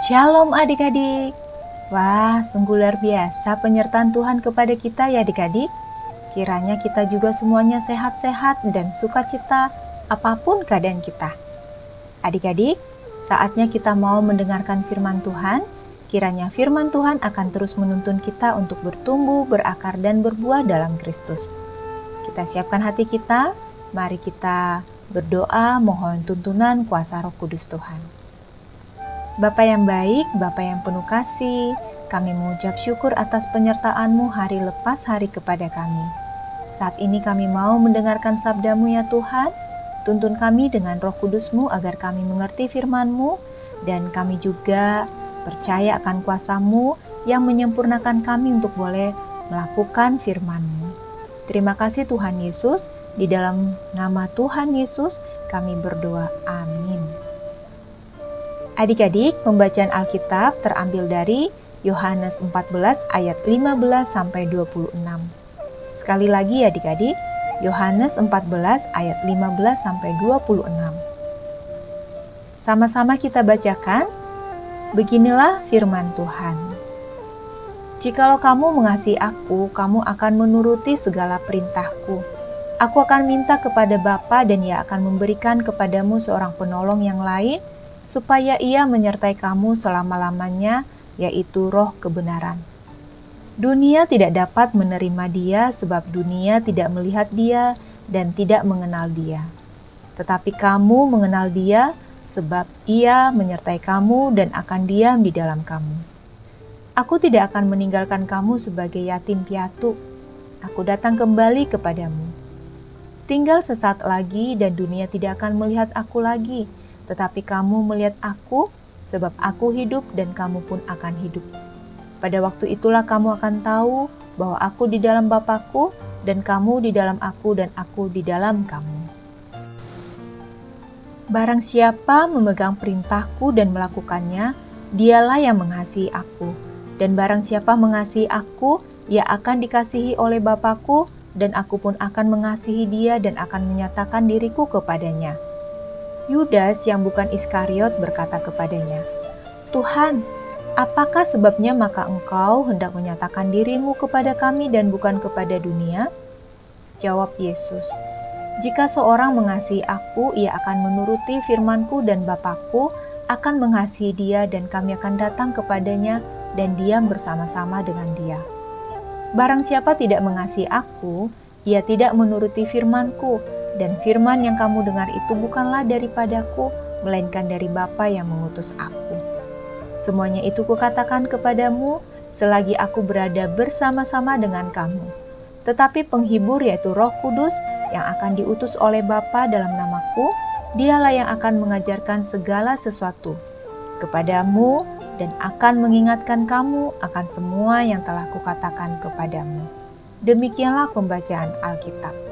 Shalom adik-adik. Wah, sungguh luar biasa penyertaan Tuhan kepada kita ya adik-adik. Kiranya kita juga semuanya sehat-sehat dan sukacita apa pun keadaan kita. Adik-adik, saatnya kita mau mendengarkan firman Tuhan. Kiranya firman Tuhan akan terus menuntun kita untuk bertumbuh, berakar, dan berbuah dalam Kristus. Kita siapkan hati kita, mari kita berdoa mohon tuntunan kuasa roh kudus Tuhan. Bapak yang baik, Bapak yang penuh kasih, kami mengucap syukur atas penyertaan-Mu hari lepas hari kepada kami. Saat ini kami mau mendengarkan sabda-Mu ya Tuhan, tuntun kami dengan roh kudus-Mu agar kami mengerti firman-Mu, dan kami juga percaya akan kuasa-Mu yang menyempurnakan kami untuk boleh melakukan firman-Mu. Terima kasih Tuhan Yesus, di dalam nama Tuhan Yesus kami berdoa. Amin. Adik-adik, pembacaan Alkitab terambil dari Yohanes 14 ayat 15 sampai 26. Sekali lagi ya adik-adik, Yohanes 14 ayat 15 sampai 26. Sama-sama kita bacakan. Beginilah firman Tuhan. Jikalau kamu mengasihi aku, kamu akan menuruti segala perintahku. Aku akan minta kepada Bapa dan ia akan memberikan kepadamu seorang penolong yang lain supaya ia menyertai kamu selama-lamanya, yaitu roh kebenaran. Dunia tidak dapat menerima dia sebab dunia tidak melihat dia dan tidak mengenal dia. Tetapi kamu mengenal dia sebab ia menyertai kamu dan akan diam di dalam kamu. Aku tidak akan meninggalkan kamu sebagai yatim piatu. Aku datang kembali kepadamu. Tinggal sesaat lagi dan dunia tidak akan melihat aku lagi, tetapi kamu melihat aku, sebab aku hidup dan kamu pun akan hidup. Pada waktu itulah kamu akan tahu bahwa aku di dalam Bapakku, dan kamu di dalam aku, dan aku di dalam kamu. Barang siapa memegang perintahku dan melakukannya, dialah yang mengasihi aku. Dan barang siapa mengasihi aku, ia akan dikasihi oleh Bapakku, dan aku pun akan mengasihi dia dan akan menyatakan diriku kepadanya.' Yudas yang bukan Iskariot berkata kepadanya, "Tuhan, apakah sebabnya maka engkau hendak menyatakan dirimu kepada kami dan bukan kepada dunia?" Jawab Yesus, "Jika seorang mengasihi aku, ia akan menuruti firmanku dan Bapakku akan mengasihi dia dan kami akan datang kepadanya dan diam bersama-sama dengan dia. Barang siapa tidak mengasihi aku, ia tidak menuruti firmanku, dan firman yang kamu dengar itu bukanlah daripadaku, melainkan dari Bapa yang mengutus aku. Semuanya itu kukatakan kepadamu selagi aku berada bersama-sama dengan kamu. Tetapi penghibur yaitu roh kudus yang akan diutus oleh Bapa dalam namaku, dialah yang akan mengajarkan segala sesuatu kepadamu dan akan mengingatkan kamu akan semua yang telah kukatakan kepadamu. Demikianlah pembacaan Alkitab.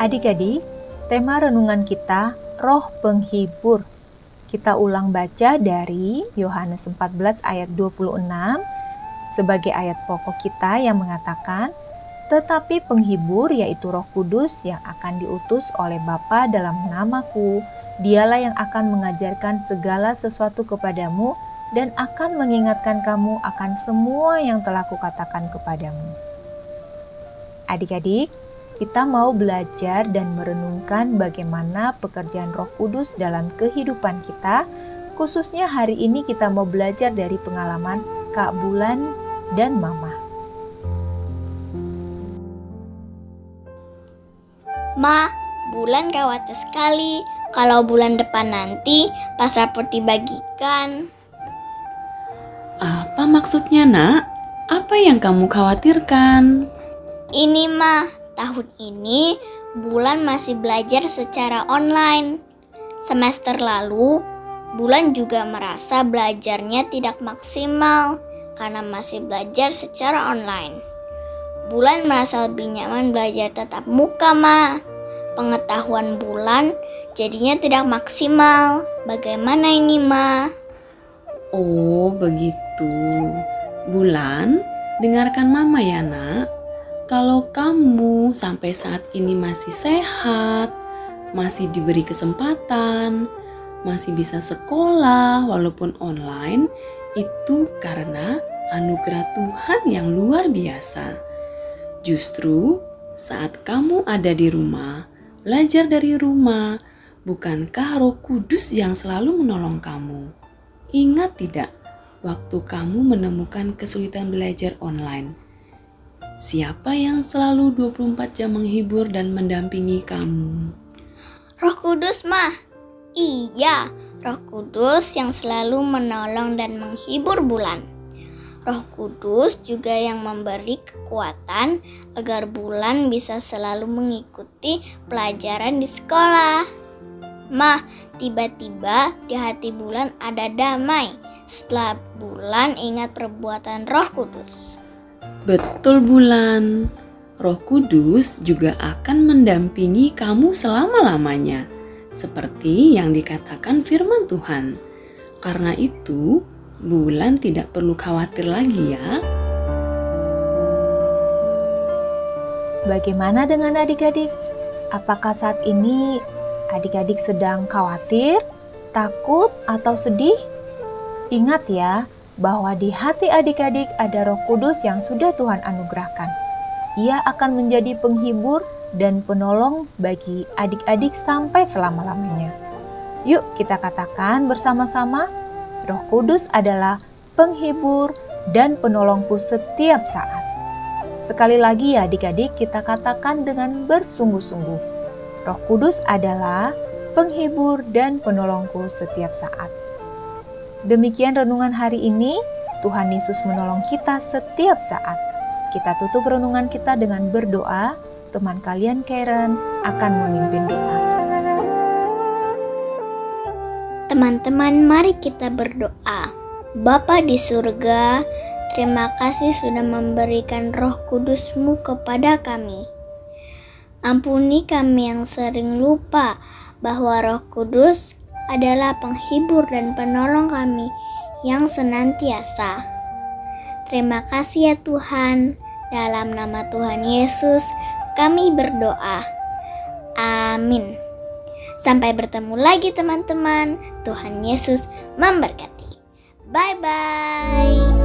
Adik-adik, tema renungan kita roh penghibur. Kita ulang baca dari Yohanes 14 ayat 26 sebagai ayat pokok kita yang mengatakan, tetapi penghibur yaitu roh kudus yang akan diutus oleh Bapa dalam namaku, dialah yang akan mengajarkan segala sesuatu kepadamu dan akan mengingatkan kamu akan semua yang telah kukatakan kepadamu. Adik-adik, kita mau belajar dan merenungkan bagaimana pekerjaan Roh Kudus dalam kehidupan kita. Khususnya hari ini kita mau belajar dari pengalaman Kak Bulan dan Mama. Ma, Bulan khawatir sekali kalau bulan depan nanti pas raport dibagikan. Apa maksudnya, Nak? Apa yang kamu khawatirkan? Ini mah tahun ini Bulan masih belajar secara online. Semester lalu, Bulan juga merasa belajarnya tidak maksimal karena masih belajar secara online. Bulan merasa lebih nyaman belajar tetap muka, Ma. Pengetahuan Bulan jadinya tidak maksimal. Bagaimana ini, Ma? Oh, begitu. Bulan, dengarkan Mama ya, Nak. Kalau kamu sampai saat ini masih sehat, masih diberi kesempatan, masih bisa sekolah walaupun online, itu karena anugerah Tuhan yang luar biasa. Justru saat kamu ada di rumah, belajar dari rumah, bukankah Roh Kudus yang selalu menolong kamu? Ingat tidak, waktu kamu menemukan kesulitan belajar online, siapa yang selalu 24 jam menghibur dan mendampingi kamu? Roh Kudus mah. Iya, Roh Kudus yang selalu menolong dan menghibur bulan. Roh Kudus juga yang memberi kekuatan agar bulan bisa selalu mengikuti pelajaran di sekolah. Mah, tiba-tiba di hati bulan ada damai setelah bulan ingat perbuatan Roh Kudus. Betul bulan. Roh Kudus juga akan mendampingi kamu selama-lamanya, seperti yang dikatakan firman Tuhan. Karena itu, bulan tidak perlu khawatir lagi ya. Bagaimana dengan adik-adik? Apakah saat ini adik-adik sedang khawatir, takut, atau sedih? Ingat ya, bahwa di hati adik-adik ada Roh Kudus yang sudah Tuhan anugerahkan. Ia akan menjadi penghibur dan penolong bagi adik-adik sampai selama-lamanya. Yuk, kita katakan bersama-sama: Roh Kudus adalah penghibur dan penolongku setiap saat. Sekali lagi, ya, adik-adik, kita katakan dengan bersungguh-sungguh: Roh Kudus adalah penghibur dan penolongku setiap saat. Demikian renungan hari ini. Tuhan Yesus menolong kita setiap saat. Kita tutup renungan kita dengan berdoa. Teman kalian Karen akan memimpin doa. Teman-teman, mari kita berdoa. Bapa di surga, terima kasih sudah memberikan roh kudusmu kepada kami. Ampuni kami yang sering lupa bahwa roh kudus adalah penghibur dan penolong kami yang senantiasa. Terima kasih ya Tuhan. Dalam nama Tuhan Yesus, kami berdoa. Amin. Sampai bertemu lagi, teman-teman. Tuhan Yesus memberkati. Bye bye.